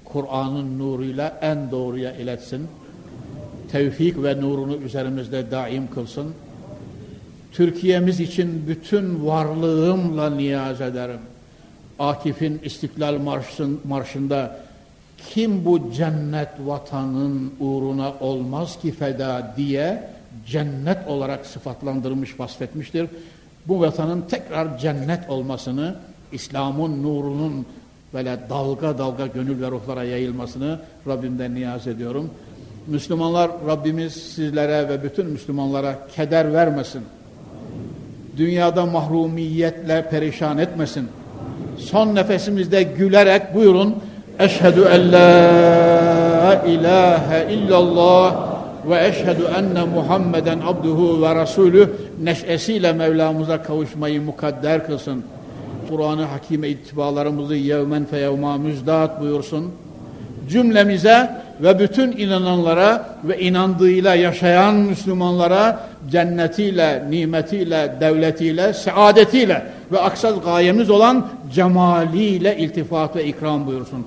Kur'an'ın nuruyla en doğruya iletsin tevfik ve nurunu üzerimizde daim kılsın. Türkiye'miz için bütün varlığımla niyaz ederim. Akif'in İstiklal Marşın, Marşı'nda kim bu cennet vatanın uğruna olmaz ki feda diye cennet olarak sıfatlandırmış, vasfetmiştir. Bu vatanın tekrar cennet olmasını, İslam'ın nurunun böyle dalga dalga gönül ve ruhlara yayılmasını Rabbimden niyaz ediyorum. Müslümanlar Rabbimiz sizlere ve bütün Müslümanlara keder vermesin. Dünyada mahrumiyetle perişan etmesin. Son nefesimizde gülerek buyurun. Eşhedü en la ilahe illallah ve eşhedü enne Muhammeden abduhu ve rasulü neşesiyle Mevlamıza kavuşmayı mukadder kılsın. Kur'an-ı Hakime ittibalarımızı yevmen fe yevma müzdat buyursun. Cümlemize ve bütün inananlara ve inandığıyla yaşayan Müslümanlara cennetiyle, nimetiyle, devletiyle, saadetiyle ve aksal gayemiz olan cemaliyle iltifat ve ikram buyursun.